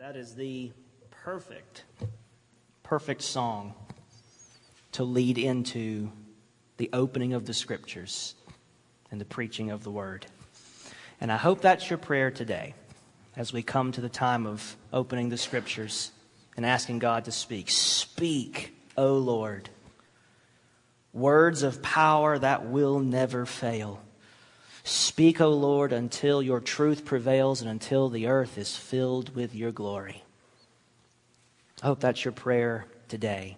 That is the perfect, perfect song to lead into the opening of the scriptures and the preaching of the word. And I hope that's your prayer today as we come to the time of opening the scriptures and asking God to speak. Speak, O Lord. Words of power that will never fail. Speak, O Lord, until your truth prevails and until the earth is filled with your glory. I hope that's your prayer today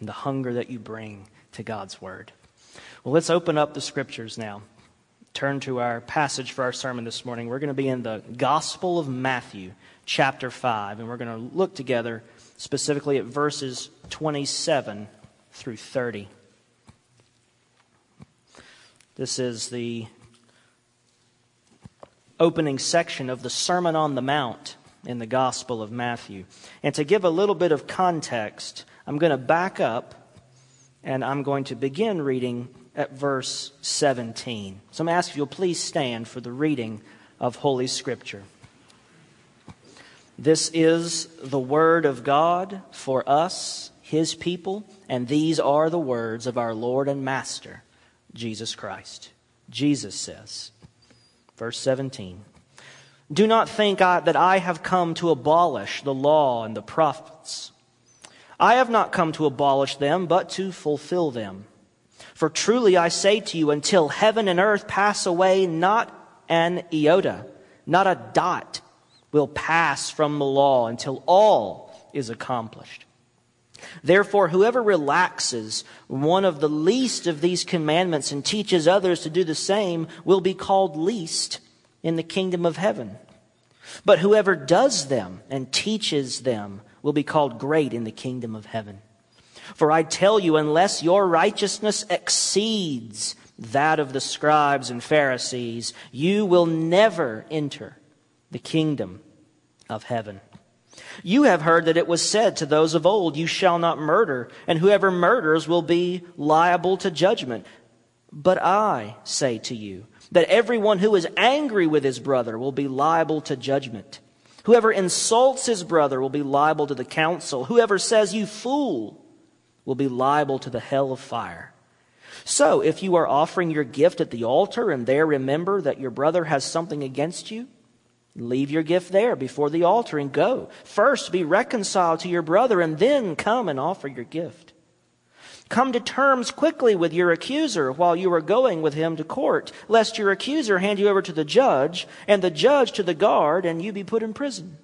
and the hunger that you bring to God's word. Well, let's open up the scriptures now. Turn to our passage for our sermon this morning. We're going to be in the Gospel of Matthew, chapter 5, and we're going to look together specifically at verses 27 through 30. This is the opening section of the Sermon on the Mount in the Gospel of Matthew. And to give a little bit of context, I'm going to back up and I'm going to begin reading at verse 17. So I'm going to ask if you'll please stand for the reading of Holy Scripture. This is the Word of God for us, His people, and these are the words of our Lord and Master, Jesus Christ. Jesus says, Verse 17 Do not think I, that I have come to abolish the law and the prophets. I have not come to abolish them, but to fulfill them. For truly I say to you, until heaven and earth pass away, not an iota, not a dot will pass from the law until all is accomplished. Therefore, whoever relaxes one of the least of these commandments and teaches others to do the same will be called least in the kingdom of heaven. But whoever does them and teaches them will be called great in the kingdom of heaven. For I tell you, unless your righteousness exceeds that of the scribes and Pharisees, you will never enter the kingdom of heaven. You have heard that it was said to those of old, You shall not murder, and whoever murders will be liable to judgment. But I say to you that everyone who is angry with his brother will be liable to judgment. Whoever insults his brother will be liable to the council. Whoever says, You fool, will be liable to the hell of fire. So, if you are offering your gift at the altar and there remember that your brother has something against you, Leave your gift there before the altar and go. First be reconciled to your brother and then come and offer your gift. Come to terms quickly with your accuser while you are going with him to court, lest your accuser hand you over to the judge and the judge to the guard and you be put in prison.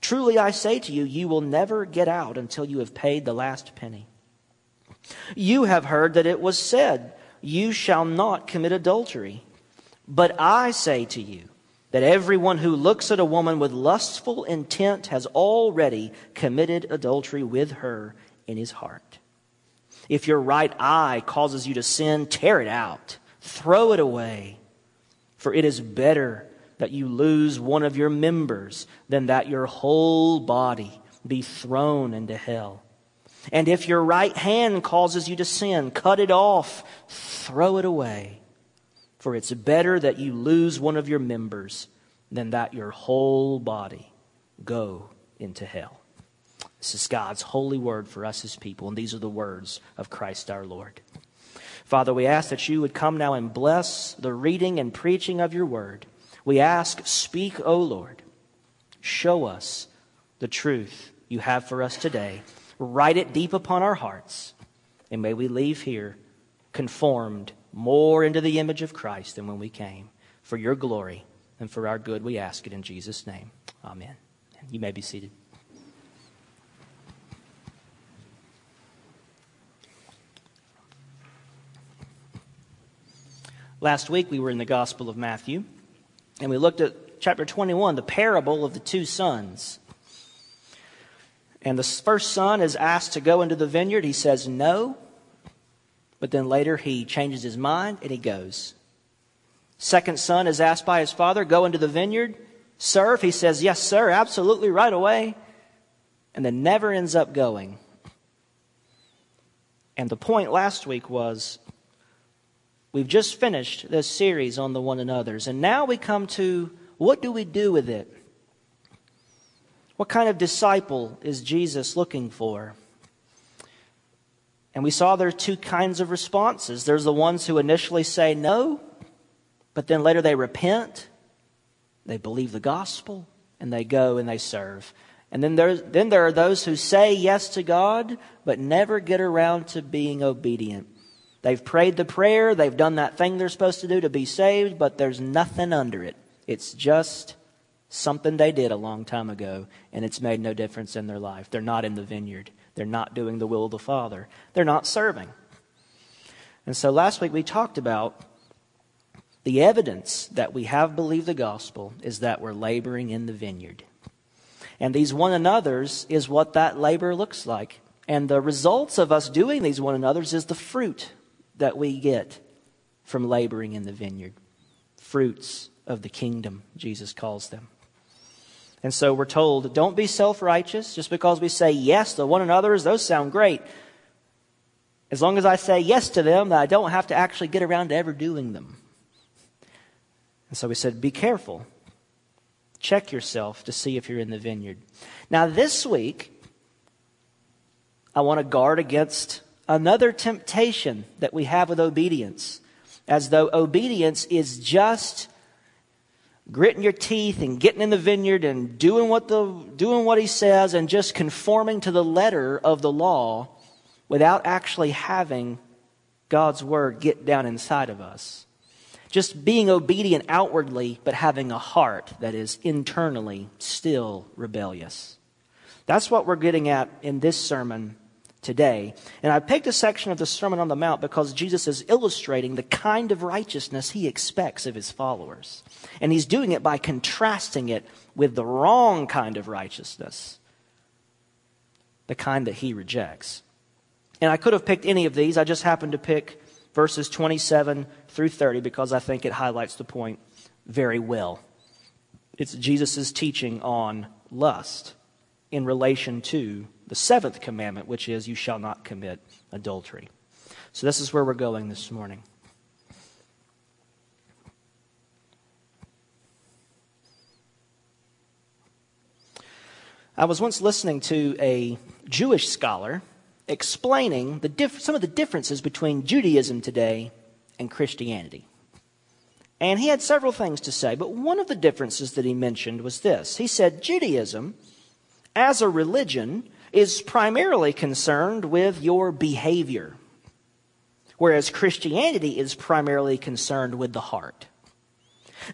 Truly I say to you, you will never get out until you have paid the last penny. You have heard that it was said, you shall not commit adultery. But I say to you, that everyone who looks at a woman with lustful intent has already committed adultery with her in his heart. If your right eye causes you to sin, tear it out, throw it away. For it is better that you lose one of your members than that your whole body be thrown into hell. And if your right hand causes you to sin, cut it off, throw it away. For it's better that you lose one of your members than that your whole body go into hell. This is God's holy word for us as people, and these are the words of Christ our Lord. Father, we ask that you would come now and bless the reading and preaching of your word. We ask, speak, O Lord. Show us the truth you have for us today. Write it deep upon our hearts, and may we leave here conformed more into the image of Christ than when we came. For your glory and for our good, we ask it in Jesus' name. Amen. You may be seated. Last week we were in the Gospel of Matthew, and we looked at chapter 21, the parable of the two sons. And the first son is asked to go into the vineyard. He says no. But then later he changes his mind and he goes. Second son is asked by his father, Go into the vineyard, serve. He says, Yes, sir, absolutely, right away. And then never ends up going. And the point last week was we've just finished this series on the one another's. And now we come to what do we do with it? What kind of disciple is Jesus looking for? And we saw there are two kinds of responses. There's the ones who initially say no, but then later they repent, they believe the gospel, and they go and they serve. And then, there, then there are those who say yes to God, but never get around to being obedient. They've prayed the prayer, they've done that thing they're supposed to do to be saved, but there's nothing under it. It's just something they did a long time ago, and it's made no difference in their life. They're not in the vineyard. They're not doing the will of the Father. They're not serving. And so last week we talked about the evidence that we have believed the gospel is that we're laboring in the vineyard. And these one another's is what that labor looks like. And the results of us doing these one another's is the fruit that we get from laboring in the vineyard. Fruits of the kingdom, Jesus calls them. And so we're told, don't be self righteous just because we say yes to one another's. Those sound great. As long as I say yes to them, I don't have to actually get around to ever doing them. And so we said, be careful. Check yourself to see if you're in the vineyard. Now, this week, I want to guard against another temptation that we have with obedience, as though obedience is just gritting your teeth and getting in the vineyard and doing what, the, doing what he says and just conforming to the letter of the law without actually having God's word get down inside of us. Just being obedient outwardly, but having a heart that is internally still rebellious. That's what we're getting at in this sermon today. And I picked a section of the Sermon on the Mount because Jesus is illustrating the kind of righteousness he expects of his followers. And he's doing it by contrasting it with the wrong kind of righteousness, the kind that he rejects. And I could have picked any of these. I just happened to pick verses 27 through 30 because I think it highlights the point very well. It's Jesus' teaching on lust in relation to the seventh commandment, which is, You shall not commit adultery. So, this is where we're going this morning. I was once listening to a Jewish scholar explaining diff- some of the differences between Judaism today and Christianity. And he had several things to say, but one of the differences that he mentioned was this. He said Judaism, as a religion, is primarily concerned with your behavior, whereas Christianity is primarily concerned with the heart.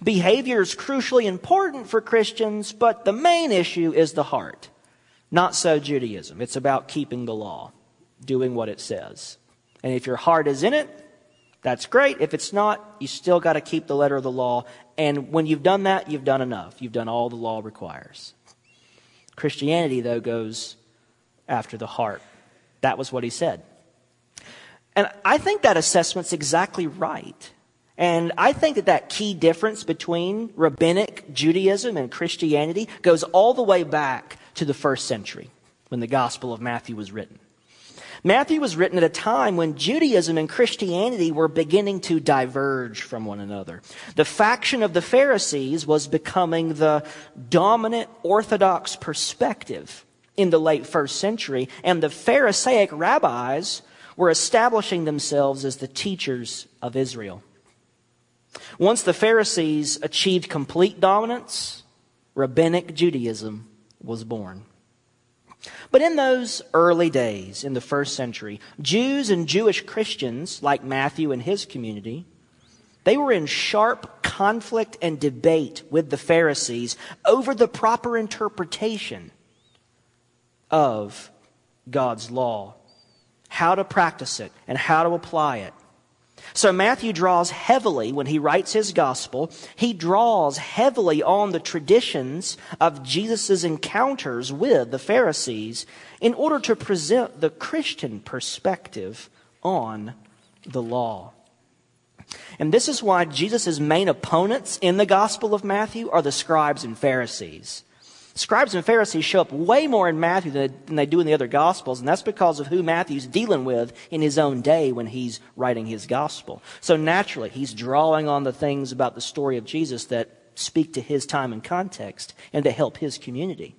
Behavior is crucially important for Christians, but the main issue is the heart. Not so Judaism. It's about keeping the law, doing what it says. And if your heart is in it, that's great. If it's not, you still got to keep the letter of the law. And when you've done that, you've done enough. You've done all the law requires. Christianity, though, goes after the heart. That was what he said. And I think that assessment's exactly right. And I think that that key difference between rabbinic Judaism and Christianity goes all the way back to the first century when the Gospel of Matthew was written. Matthew was written at a time when Judaism and Christianity were beginning to diverge from one another. The faction of the Pharisees was becoming the dominant Orthodox perspective in the late first century, and the Pharisaic rabbis were establishing themselves as the teachers of Israel. Once the Pharisees achieved complete dominance, rabbinic Judaism was born. But in those early days, in the first century, Jews and Jewish Christians, like Matthew and his community, they were in sharp conflict and debate with the Pharisees over the proper interpretation of God's law, how to practice it, and how to apply it. So Matthew draws heavily, when he writes his gospel, he draws heavily on the traditions of Jesus' encounters with the Pharisees in order to present the Christian perspective on the law. And this is why Jesus' main opponents in the Gospel of Matthew are the scribes and Pharisees. Scribes and Pharisees show up way more in Matthew than they do in the other Gospels, and that's because of who Matthew's dealing with in his own day when he's writing his Gospel. So naturally, he's drawing on the things about the story of Jesus that speak to his time and context and to help his community.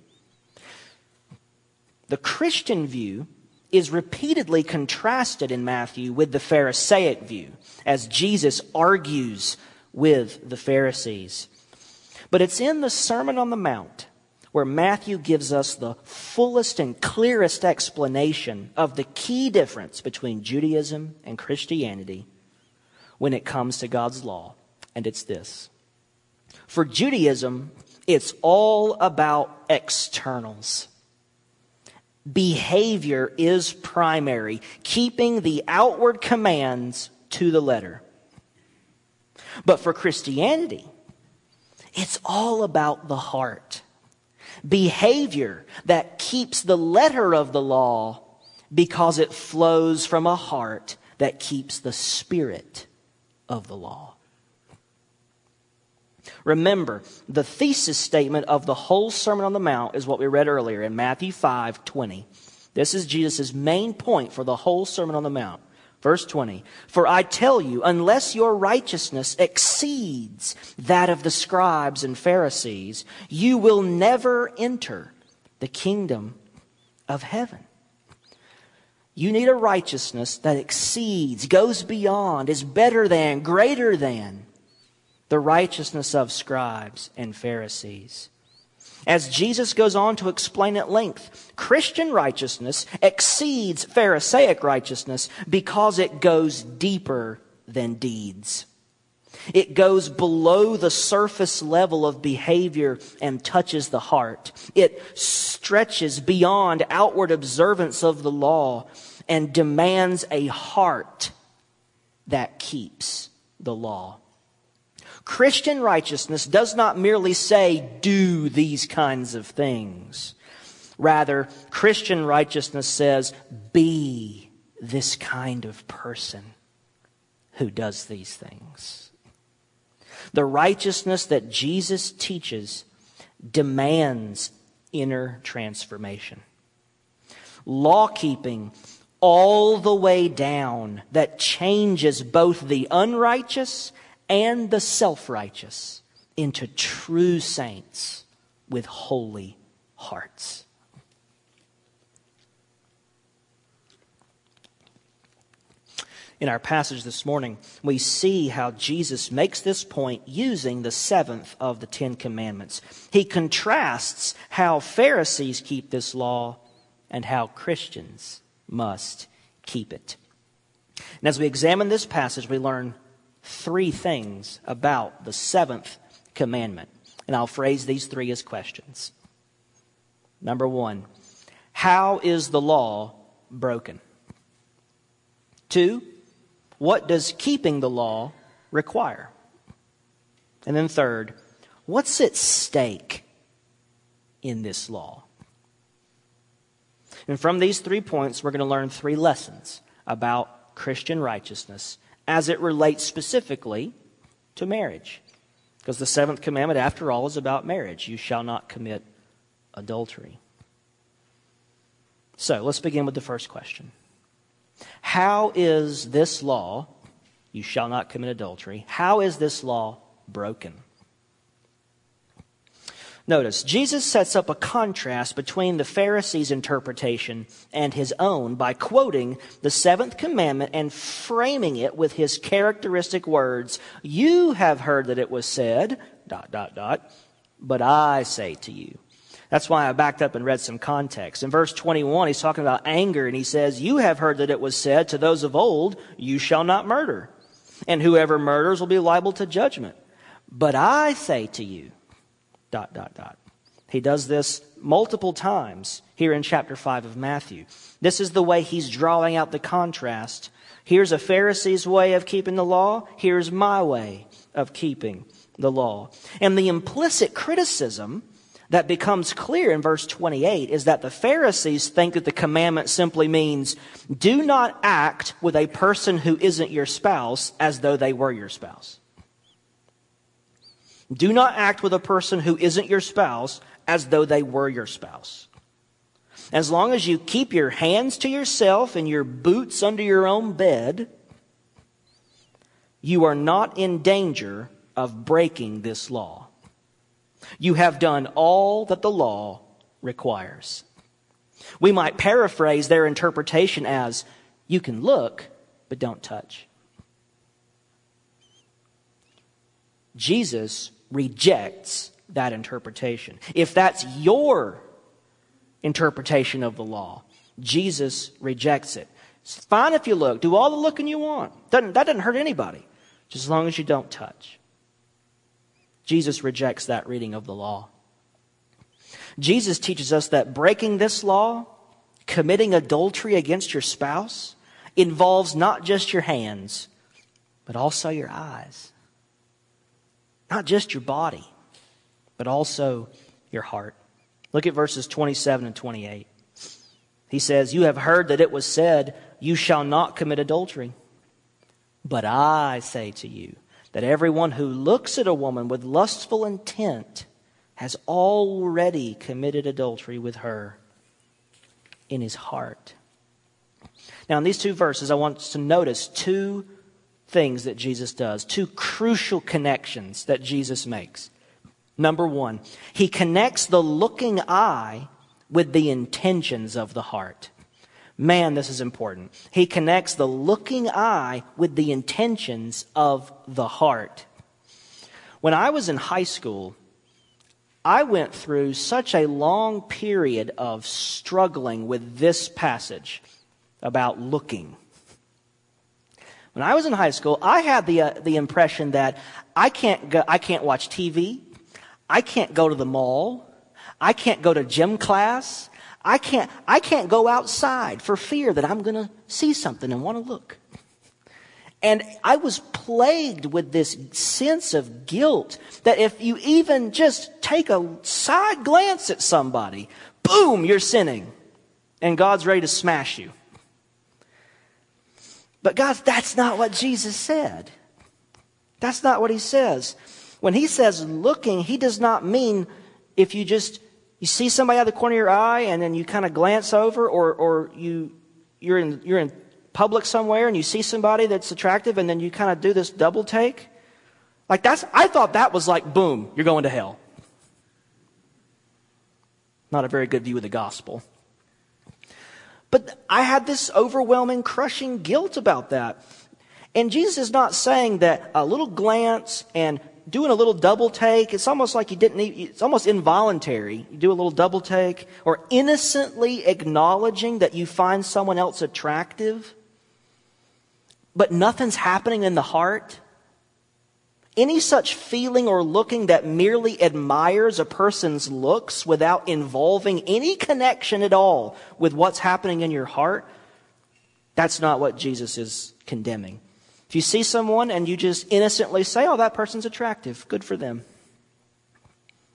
The Christian view is repeatedly contrasted in Matthew with the Pharisaic view as Jesus argues with the Pharisees. But it's in the Sermon on the Mount where Matthew gives us the fullest and clearest explanation of the key difference between Judaism and Christianity when it comes to God's law. And it's this. For Judaism, it's all about externals. Behavior is primary, keeping the outward commands to the letter. But for Christianity, it's all about the heart. Behavior that keeps the letter of the law because it flows from a heart that keeps the spirit of the law. Remember, the thesis statement of the whole Sermon on the Mount is what we read earlier in Matthew 5 20. This is Jesus' main point for the whole Sermon on the Mount. Verse 20, for I tell you, unless your righteousness exceeds that of the scribes and Pharisees, you will never enter the kingdom of heaven. You need a righteousness that exceeds, goes beyond, is better than, greater than the righteousness of scribes and Pharisees. As Jesus goes on to explain at length, Christian righteousness exceeds Pharisaic righteousness because it goes deeper than deeds. It goes below the surface level of behavior and touches the heart. It stretches beyond outward observance of the law and demands a heart that keeps the law. Christian righteousness does not merely say, do these kinds of things. Rather, Christian righteousness says, be this kind of person who does these things. The righteousness that Jesus teaches demands inner transformation. Law keeping all the way down that changes both the unrighteous and the self righteous into true saints with holy hearts. In our passage this morning, we see how Jesus makes this point using the seventh of the Ten Commandments. He contrasts how Pharisees keep this law and how Christians must keep it. And as we examine this passage, we learn three things about the seventh commandment. And I'll phrase these three as questions. Number one, how is the law broken? Two, what does keeping the law require? And then third, what's at stake in this law? And from these three points, we're going to learn three lessons about Christian righteousness as it relates specifically to marriage. Because the seventh commandment, after all, is about marriage. You shall not commit adultery. So let's begin with the first question How is this law, you shall not commit adultery, how is this law broken? Notice, Jesus sets up a contrast between the Pharisees' interpretation and his own by quoting the seventh commandment and framing it with his characteristic words You have heard that it was said, dot, dot, dot, but I say to you. That's why I backed up and read some context. In verse 21, he's talking about anger, and he says, You have heard that it was said to those of old, You shall not murder, and whoever murders will be liable to judgment. But I say to you, dot, dot, dot. He does this multiple times here in chapter 5 of Matthew. This is the way he's drawing out the contrast. Here's a Pharisee's way of keeping the law. Here's my way of keeping the law. And the implicit criticism that becomes clear in verse 28 is that the Pharisees think that the commandment simply means do not act with a person who isn't your spouse as though they were your spouse. Do not act with a person who isn't your spouse as though they were your spouse. As long as you keep your hands to yourself and your boots under your own bed, you are not in danger of breaking this law. You have done all that the law requires. We might paraphrase their interpretation as you can look, but don't touch. Jesus rejects that interpretation. If that's your interpretation of the law, Jesus rejects it. It's fine if you look. Do all the looking you want. Doesn't, that doesn't hurt anybody, just as long as you don't touch. Jesus rejects that reading of the law. Jesus teaches us that breaking this law, committing adultery against your spouse, involves not just your hands, but also your eyes. Not just your body, but also your heart. Look at verses 27 and 28. He says, You have heard that it was said, You shall not commit adultery. But I say to you that everyone who looks at a woman with lustful intent has already committed adultery with her in his heart. Now, in these two verses, I want us to notice two things that Jesus does, two crucial connections that Jesus makes. Number one, he connects the looking eye with the intentions of the heart. Man, this is important. He connects the looking eye with the intentions of the heart. When I was in high school, I went through such a long period of struggling with this passage about looking. When I was in high school, I had the, uh, the impression that I can't, go, I can't watch TV, I can't go to the mall, I can't go to gym class, I can't, I can't go outside for fear that I'm going to see something and want to look. And I was plagued with this sense of guilt that if you even just take a side glance at somebody, boom, you're sinning. And God's ready to smash you. But guys, that's not what Jesus said. That's not what he says. When he says looking, he does not mean if you just you see somebody out of the corner of your eye and then you kind of glance over or or you you're in you're in public somewhere and you see somebody that's attractive and then you kind of do this double take. Like that's I thought that was like boom, you're going to hell. Not a very good view of the gospel. But I had this overwhelming, crushing guilt about that. And Jesus is not saying that a little glance and doing a little double take, it's almost like you didn't it's almost involuntary. You do a little double take or innocently acknowledging that you find someone else attractive, but nothing's happening in the heart. Any such feeling or looking that merely admires a person's looks without involving any connection at all with what's happening in your heart, that's not what Jesus is condemning. If you see someone and you just innocently say, oh, that person's attractive, good for them.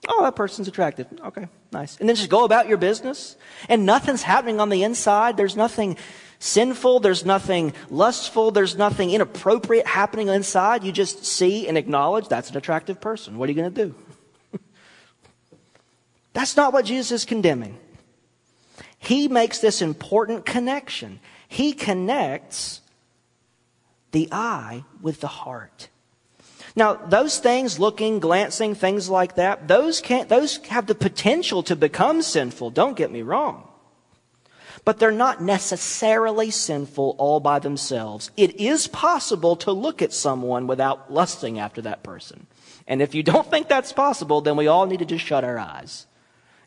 Oh, that person's attractive. Okay, nice. And then just go about your business and nothing's happening on the inside. There's nothing sinful, there's nothing lustful, there's nothing inappropriate happening inside. You just see and acknowledge that's an attractive person. What are you going to do? that's not what Jesus is condemning. He makes this important connection. He connects the eye with the heart. Now, those things, looking, glancing, things like that, those can't, those have the potential to become sinful. Don't get me wrong but they're not necessarily sinful all by themselves. It is possible to look at someone without lusting after that person. And if you don't think that's possible, then we all need to just shut our eyes.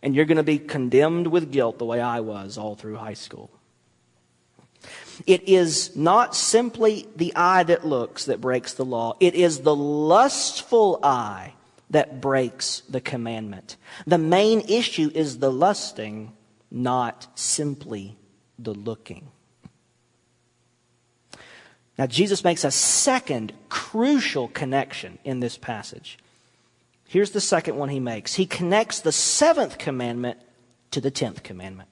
And you're going to be condemned with guilt the way I was all through high school. It is not simply the eye that looks that breaks the law. It is the lustful eye that breaks the commandment. The main issue is the lusting not simply the looking. Now, Jesus makes a second crucial connection in this passage. Here's the second one he makes he connects the seventh commandment to the tenth commandment.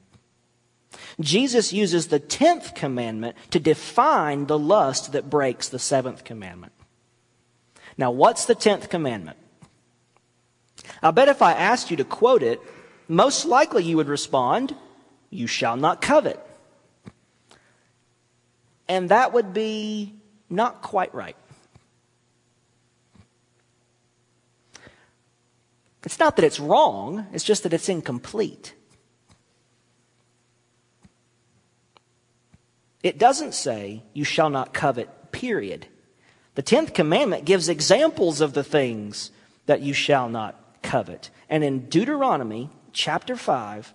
Jesus uses the tenth commandment to define the lust that breaks the seventh commandment. Now, what's the tenth commandment? I bet if I asked you to quote it, most likely you would respond, You shall not covet. And that would be not quite right. It's not that it's wrong, it's just that it's incomplete. It doesn't say, you shall not covet, period. The tenth commandment gives examples of the things that you shall not covet. And in Deuteronomy chapter 5,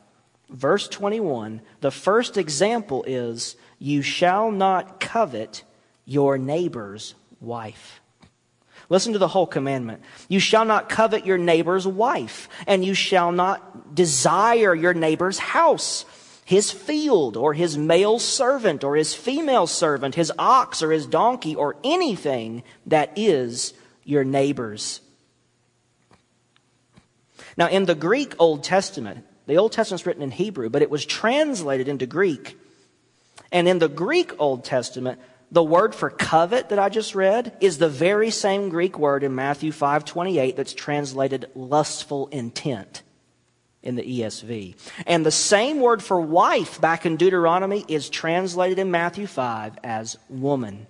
verse 21, the first example is, you shall not covet your neighbor's wife. Listen to the whole commandment. You shall not covet your neighbor's wife, and you shall not desire your neighbor's house, his field, or his male servant, or his female servant, his ox, or his donkey, or anything that is your neighbor's. Now, in the Greek Old Testament, the Old Testament's written in Hebrew, but it was translated into Greek. And in the Greek Old Testament, the word for covet that I just read is the very same Greek word in Matthew 5:28 that's translated lustful intent in the ESV. And the same word for wife back in Deuteronomy is translated in Matthew 5 as woman.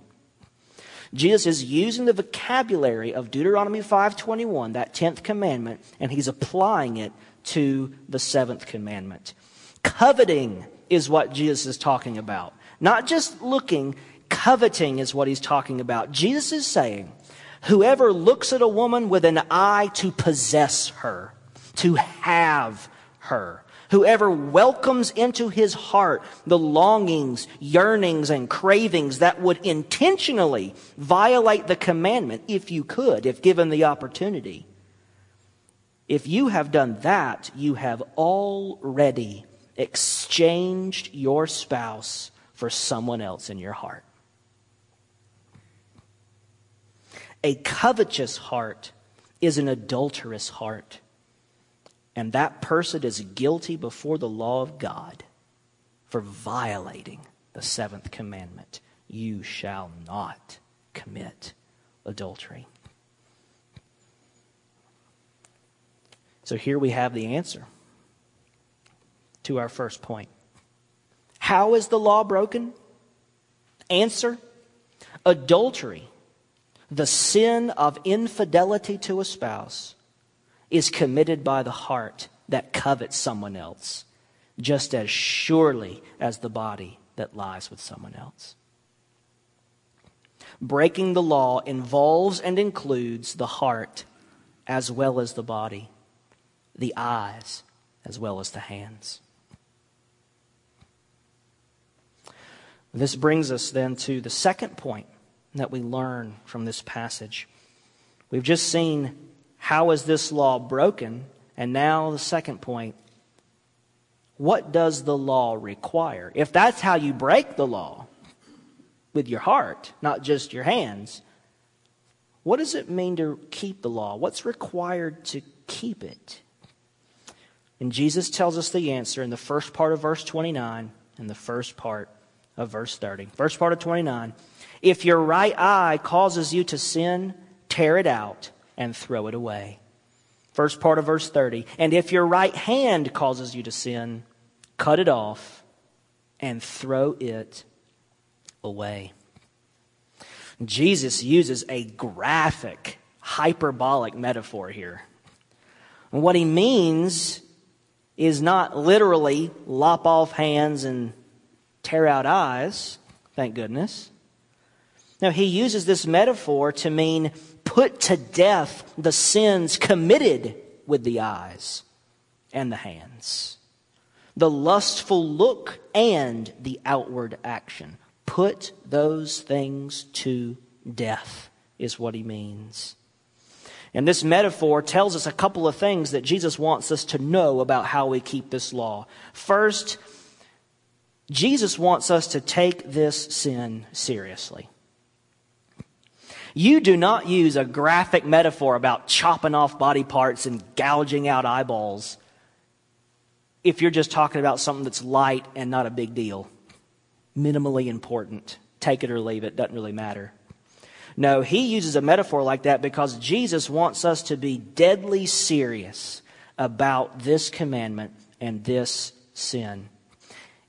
Jesus is using the vocabulary of Deuteronomy 5:21, that 10th commandment, and he's applying it to the 7th commandment. Coveting is what Jesus is talking about. Not just looking, Coveting is what he's talking about. Jesus is saying, whoever looks at a woman with an eye to possess her, to have her, whoever welcomes into his heart the longings, yearnings, and cravings that would intentionally violate the commandment, if you could, if given the opportunity. If you have done that, you have already exchanged your spouse for someone else in your heart. A covetous heart is an adulterous heart. And that person is guilty before the law of God for violating the seventh commandment. You shall not commit adultery. So here we have the answer to our first point. How is the law broken? Answer Adultery the sin of infidelity to a spouse is committed by the heart that covets someone else, just as surely as the body that lies with someone else. Breaking the law involves and includes the heart as well as the body, the eyes as well as the hands. This brings us then to the second point that we learn from this passage. We've just seen how is this law broken, and now the second point. What does the law require? If that's how you break the law, with your heart, not just your hands, what does it mean to keep the law? What's required to keep it? And Jesus tells us the answer in the first part of verse 29 and the first part of verse 30. First part of 29 if your right eye causes you to sin, tear it out and throw it away. First part of verse 30. And if your right hand causes you to sin, cut it off and throw it away. Jesus uses a graphic, hyperbolic metaphor here. And what he means is not literally lop off hands and tear out eyes, thank goodness. Now, he uses this metaphor to mean put to death the sins committed with the eyes and the hands, the lustful look and the outward action. Put those things to death, is what he means. And this metaphor tells us a couple of things that Jesus wants us to know about how we keep this law. First, Jesus wants us to take this sin seriously. You do not use a graphic metaphor about chopping off body parts and gouging out eyeballs if you're just talking about something that's light and not a big deal, minimally important. Take it or leave it, doesn't really matter. No, he uses a metaphor like that because Jesus wants us to be deadly serious about this commandment and this sin.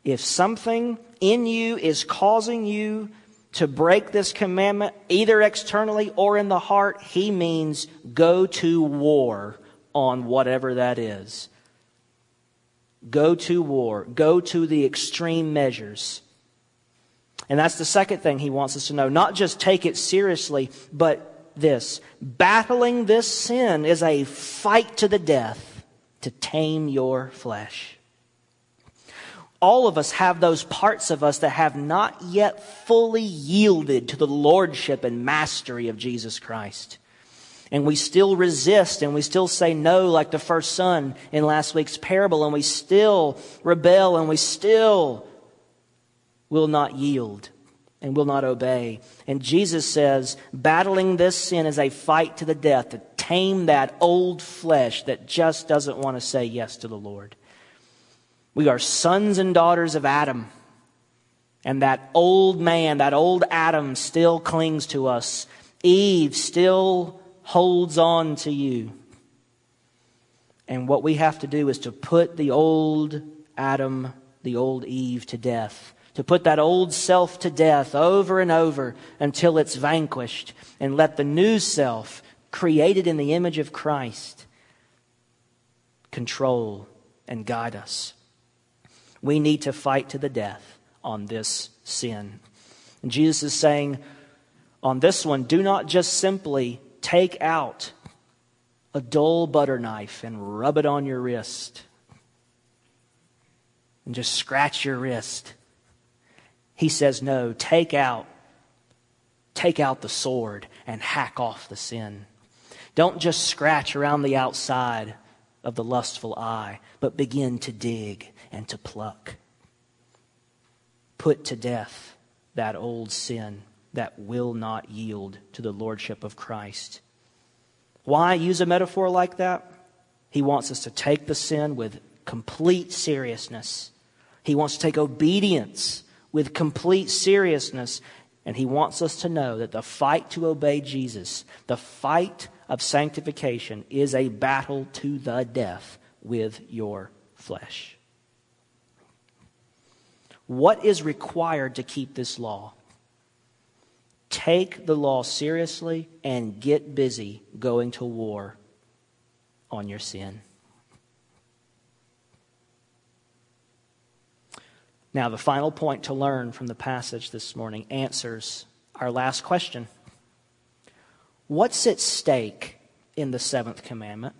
If something in you is causing you to break this commandment, either externally or in the heart, he means go to war on whatever that is. Go to war. Go to the extreme measures. And that's the second thing he wants us to know. Not just take it seriously, but this. Battling this sin is a fight to the death to tame your flesh. All of us have those parts of us that have not yet fully yielded to the lordship and mastery of Jesus Christ. And we still resist and we still say no, like the first son in last week's parable, and we still rebel and we still will not yield and will not obey. And Jesus says, battling this sin is a fight to the death to tame that old flesh that just doesn't want to say yes to the Lord. We are sons and daughters of Adam. And that old man, that old Adam still clings to us. Eve still holds on to you. And what we have to do is to put the old Adam, the old Eve to death to put that old self to death over and over until it's vanquished, and let the new self, created in the image of Christ, control and guide us. We need to fight to the death on this sin. And Jesus is saying, on this one, do not just simply take out a dull butter knife and rub it on your wrist and just scratch your wrist. He says, no, take out, take out the sword and hack off the sin. Don't just scratch around the outside of the lustful eye, but begin to dig and to pluck. Put to death that old sin that will not yield to the lordship of Christ. Why use a metaphor like that? He wants us to take the sin with complete seriousness. He wants to take obedience with complete seriousness. And he wants us to know that the fight to obey Jesus, the fight of sanctification, is a battle to the death with your flesh. What is required to keep this law? Take the law seriously and get busy going to war on your sin. Now, the final point to learn from the passage this morning answers our last question What's at stake in the seventh commandment?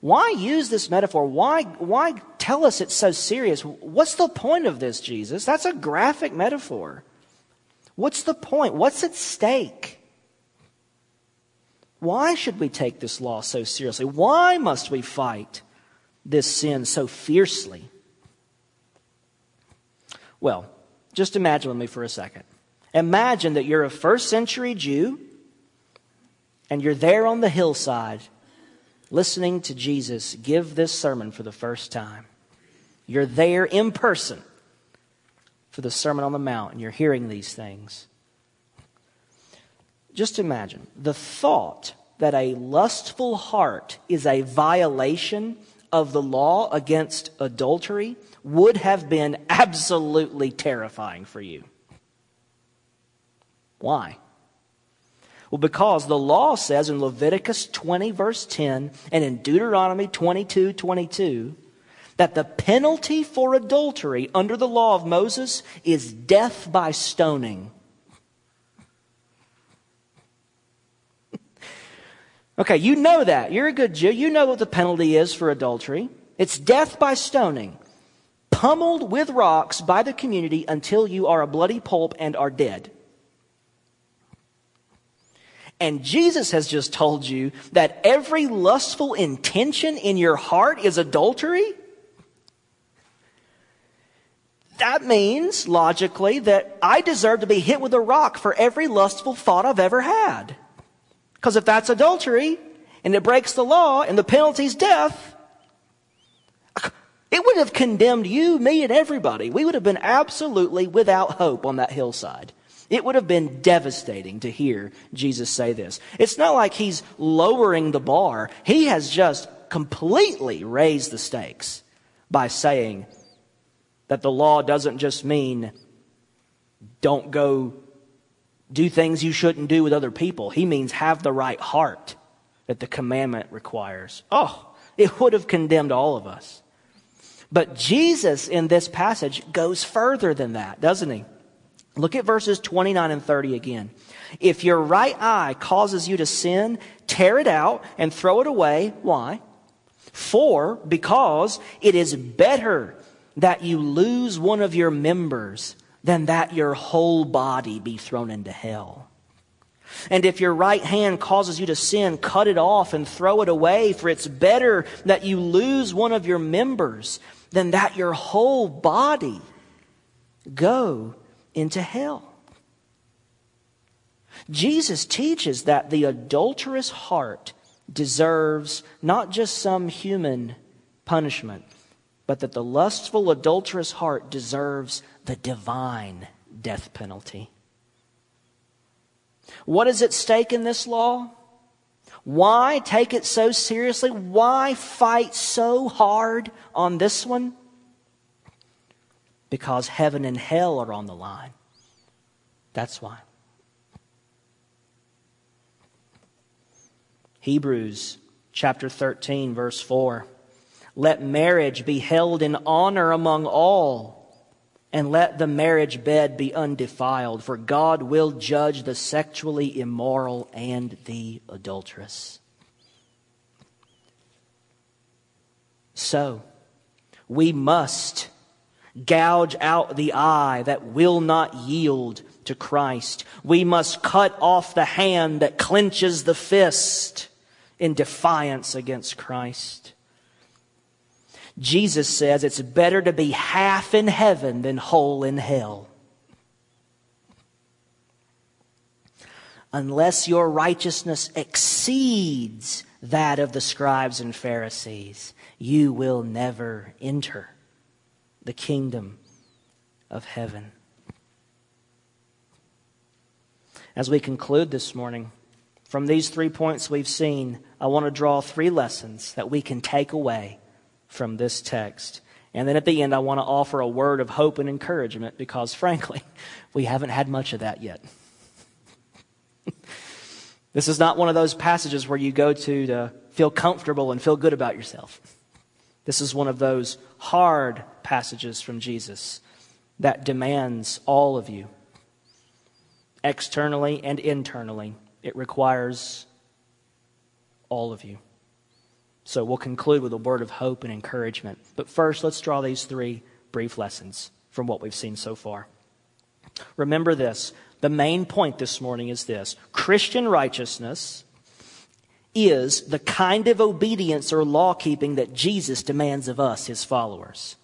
Why use this metaphor? Why, why tell us it's so serious? What's the point of this, Jesus? That's a graphic metaphor. What's the point? What's at stake? Why should we take this law so seriously? Why must we fight this sin so fiercely? Well, just imagine with me for a second. Imagine that you're a first century Jew and you're there on the hillside listening to Jesus give this sermon for the first time. You're there in person for the Sermon on the Mount and you're hearing these things. Just imagine the thought that a lustful heart is a violation of the law against adultery would have been absolutely terrifying for you. Why? Well, because the law says in Leviticus 20, verse 10, and in Deuteronomy 22, 22, that the penalty for adultery under the law of Moses is death by stoning. okay, you know that. You're a good Jew. You know what the penalty is for adultery. It's death by stoning pummeled with rocks by the community until you are a bloody pulp and are dead. And Jesus has just told you that every lustful intention in your heart is adultery. That means, logically, that I deserve to be hit with a rock for every lustful thought I've ever had. Because if that's adultery, and it breaks the law, and the penalty's death, it would have condemned you, me, and everybody. We would have been absolutely without hope on that hillside. It would have been devastating to hear Jesus say this. It's not like he's lowering the bar. He has just completely raised the stakes by saying that the law doesn't just mean don't go do things you shouldn't do with other people. He means have the right heart that the commandment requires. Oh, it would have condemned all of us. But Jesus in this passage goes further than that, doesn't he? Look at verses 29 and 30 again. If your right eye causes you to sin, tear it out and throw it away. Why? For, because it is better that you lose one of your members than that your whole body be thrown into hell. And if your right hand causes you to sin, cut it off and throw it away, for it's better that you lose one of your members than that your whole body go into hell. Jesus teaches that the adulterous heart deserves not just some human punishment, but that the lustful, adulterous heart deserves the divine death penalty. What is at stake in this law? Why take it so seriously? Why fight so hard on this one? Because heaven and hell are on the line. That's why. Hebrews chapter 13, verse 4. Let marriage be held in honor among all, and let the marriage bed be undefiled, for God will judge the sexually immoral and the adulterous. So, we must gouge out the eye that will not yield to Christ. We must cut off the hand that clenches the fist in defiance against Christ. Jesus says it's better to be half in heaven than whole in hell. Unless your righteousness exceeds that of the scribes and Pharisees, you will never enter the kingdom of heaven. As we conclude this morning, from these three points we've seen, I want to draw three lessons that we can take away from this text. And then at the end, I want to offer a word of hope and encouragement because, frankly, we haven't had much of that yet. this is not one of those passages where you go to to feel comfortable and feel good about yourself. This is one of those hard passages from Jesus that demands all of you, externally and internally. It requires all of you. So we'll conclude with a word of hope and encouragement. But first, let's draw these three brief lessons from what we've seen so far. Remember this the main point this morning is this Christian righteousness is the kind of obedience or law keeping that Jesus demands of us, his followers.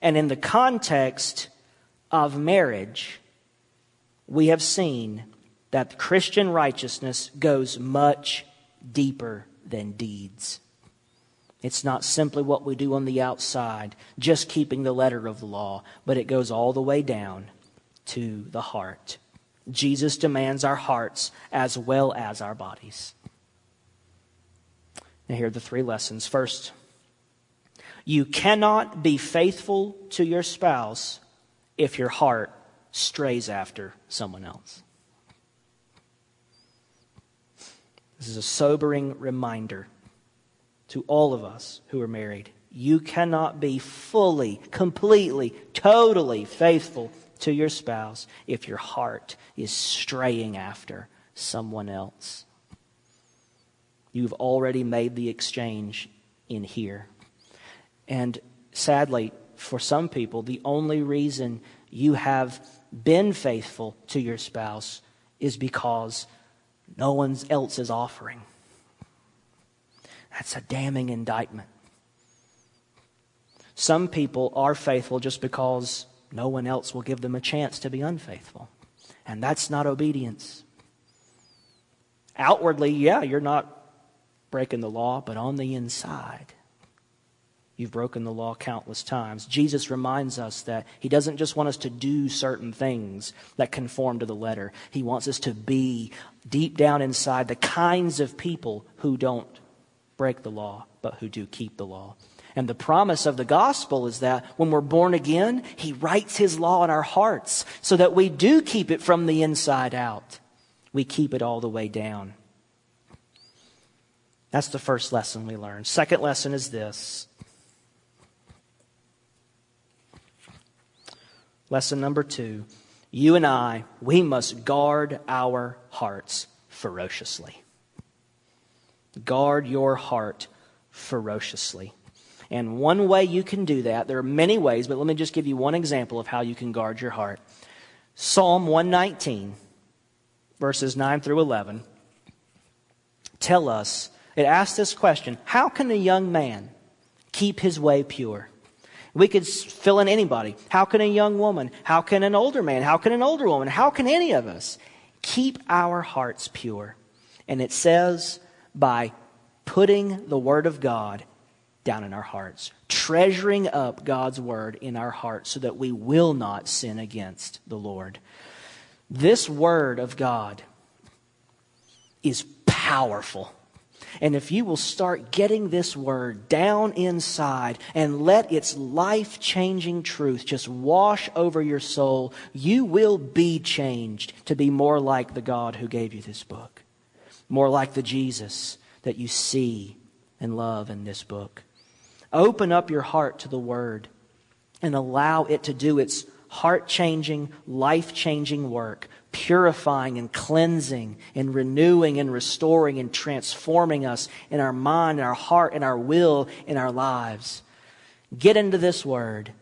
And in the context of marriage, we have seen that Christian righteousness goes much deeper than deeds. It's not simply what we do on the outside, just keeping the letter of the law, but it goes all the way down to the heart. Jesus demands our hearts as well as our bodies. Now, here are the three lessons. First, you cannot be faithful to your spouse if your heart strays after someone else. This is a sobering reminder to all of us who are married. You cannot be fully, completely, totally faithful to your spouse if your heart is straying after someone else. You've already made the exchange in here. And sadly, for some people, the only reason you have been faithful to your spouse is because no one else is offering. That's a damning indictment. Some people are faithful just because no one else will give them a chance to be unfaithful. And that's not obedience. Outwardly, yeah, you're not breaking the law, but on the inside, You've broken the law countless times. Jesus reminds us that He doesn't just want us to do certain things that conform to the letter. He wants us to be deep down inside the kinds of people who don't break the law, but who do keep the law. And the promise of the gospel is that when we're born again, He writes His law in our hearts so that we do keep it from the inside out. We keep it all the way down. That's the first lesson we learn. Second lesson is this Lesson number two you and I, we must guard our hearts ferociously. Guard your heart ferociously. And one way you can do that, there are many ways, but let me just give you one example of how you can guard your heart. Psalm 119, verses 9 through 11, tell us, it asks this question How can a young man keep his way pure? We could fill in anybody. How can a young woman? How can an older man? How can an older woman? How can any of us keep our hearts pure? And it says, by putting the Word of God down in our hearts, treasuring up God's Word in our hearts so that we will not sin against the Lord. This Word of God is powerful. And if you will start getting this word down inside and let its life changing truth just wash over your soul, you will be changed to be more like the God who gave you this book, more like the Jesus that you see and love in this book. Open up your heart to the word and allow it to do its heart changing, life changing work purifying and cleansing and renewing and restoring and transforming us in our mind, in our heart, in our will, in our lives. Get into this word,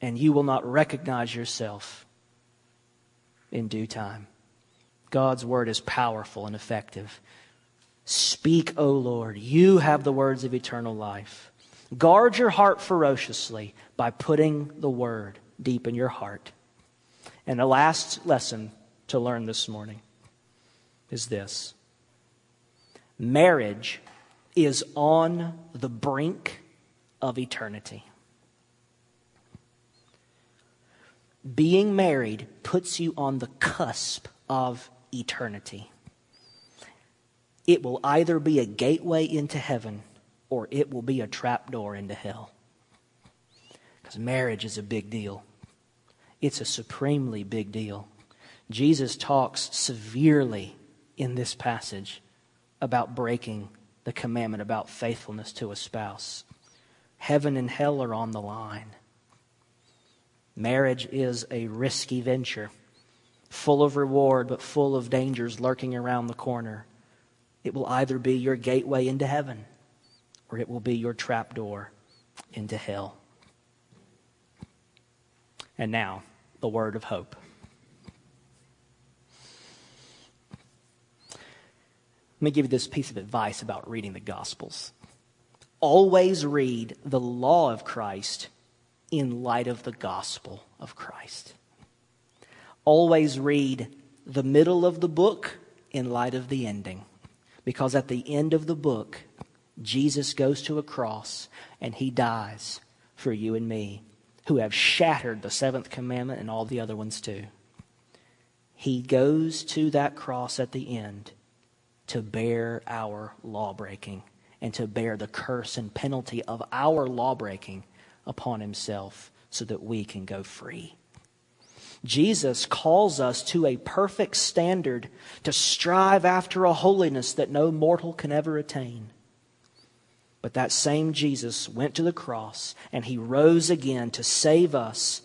and you will not recognize yourself in due time. God's word is powerful and effective. Speak, O Lord. You have the words of eternal life. Guard your heart ferociously by putting the word deep in your heart. And the last lesson to learn this morning is this marriage is on the brink of eternity. Being married puts you on the cusp of eternity. It will either be a gateway into heaven or it will be a trapdoor into hell. Because marriage is a big deal. It's a supremely big deal. Jesus talks severely in this passage about breaking the commandment about faithfulness to a spouse. Heaven and hell are on the line. Marriage is a risky venture, full of reward, but full of dangers lurking around the corner. It will either be your gateway into heaven or it will be your trapdoor into hell. And now, the word of hope. Let me give you this piece of advice about reading the Gospels. Always read the law of Christ in light of the gospel of Christ. Always read the middle of the book in light of the ending. Because at the end of the book, Jesus goes to a cross and he dies for you and me who have shattered the seventh commandment and all the other ones too. He goes to that cross at the end to bear our law breaking and to bear the curse and penalty of our law breaking upon himself so that we can go free. Jesus calls us to a perfect standard to strive after a holiness that no mortal can ever attain. But that same Jesus went to the cross and he rose again to save us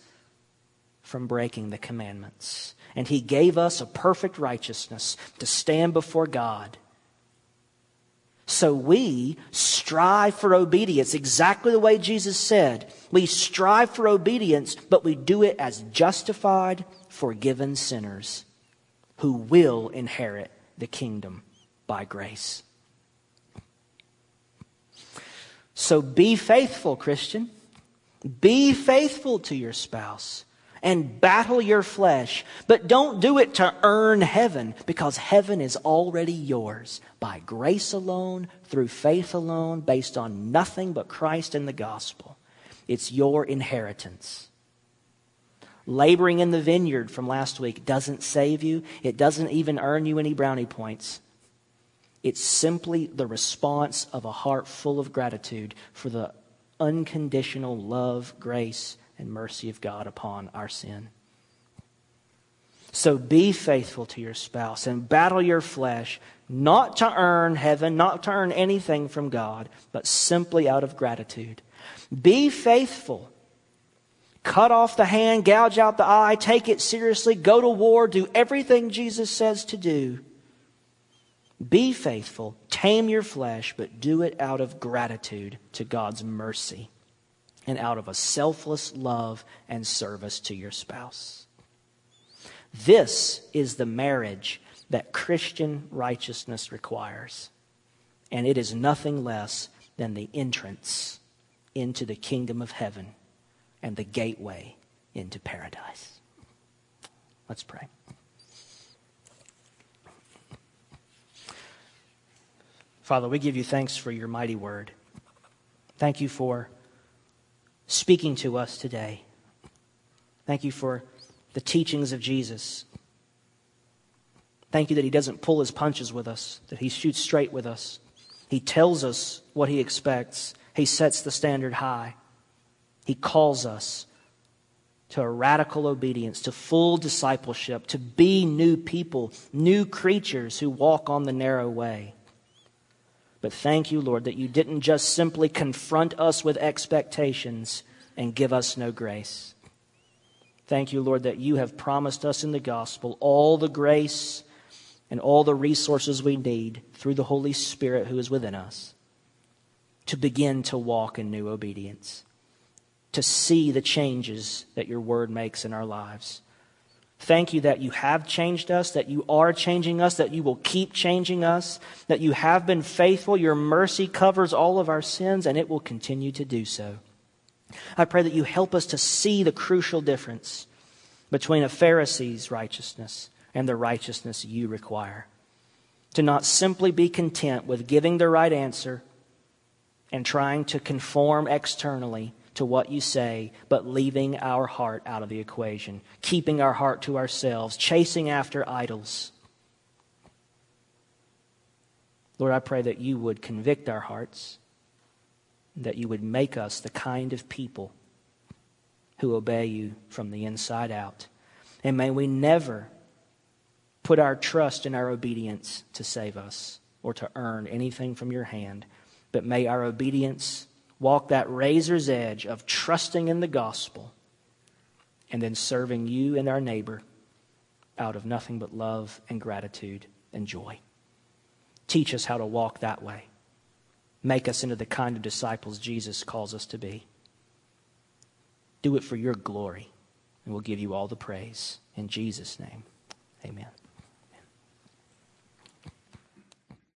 from breaking the commandments. And he gave us a perfect righteousness to stand before God. So we strive for obedience exactly the way Jesus said. We strive for obedience, but we do it as justified, forgiven sinners who will inherit the kingdom by grace. So be faithful, Christian. Be faithful to your spouse and battle your flesh, but don't do it to earn heaven because heaven is already yours by grace alone, through faith alone, based on nothing but Christ and the gospel. It's your inheritance. Laboring in the vineyard from last week doesn't save you. It doesn't even earn you any brownie points. It's simply the response of a heart full of gratitude for the unconditional love, grace, and mercy of God upon our sin. So be faithful to your spouse and battle your flesh, not to earn heaven, not to earn anything from God, but simply out of gratitude. Be faithful Cut off the hand, gouge out the eye, take it seriously, go to war, do everything Jesus says to do. Be faithful, tame your flesh, but do it out of gratitude to God's mercy and out of a selfless love and service to your spouse. This is the marriage that Christian righteousness requires, and it is nothing less than the entrance into the kingdom of heaven and the gateway into paradise. Let's pray. Father, we give you thanks for your mighty word. Thank you for speaking to us today. Thank you for the teachings of Jesus. Thank you that he doesn't pull his punches with us, that he shoots straight with us. He tells us what he expects, he sets the standard high. He calls us to a radical obedience, to full discipleship, to be new people, new creatures who walk on the narrow way. But thank you, Lord, that you didn't just simply confront us with expectations and give us no grace. Thank you, Lord, that you have promised us in the gospel all the grace and all the resources we need through the Holy Spirit who is within us to begin to walk in new obedience, to see the changes that your word makes in our lives. Thank you that you have changed us, that you are changing us, that you will keep changing us, that you have been faithful. Your mercy covers all of our sins, and it will continue to do so. I pray that you help us to see the crucial difference between a Pharisee's righteousness and the righteousness you require. To not simply be content with giving the right answer and trying to conform externally to what you say, but leaving our heart out of the equation, keeping our heart to ourselves, chasing after idols. Lord, I pray that you would convict our hearts, that you would make us the kind of people who obey you from the inside out. And may we never put our trust in our obedience to save us or to earn anything from your hand, but may our obedience walk that razor's edge of trusting in the gospel and then serving you and our neighbor out of nothing but love and gratitude and joy. Teach us how to walk that way. Make us into the kind of disciples Jesus calls us to be. Do it for your glory, and we'll give you all the praise. In Jesus' name, amen.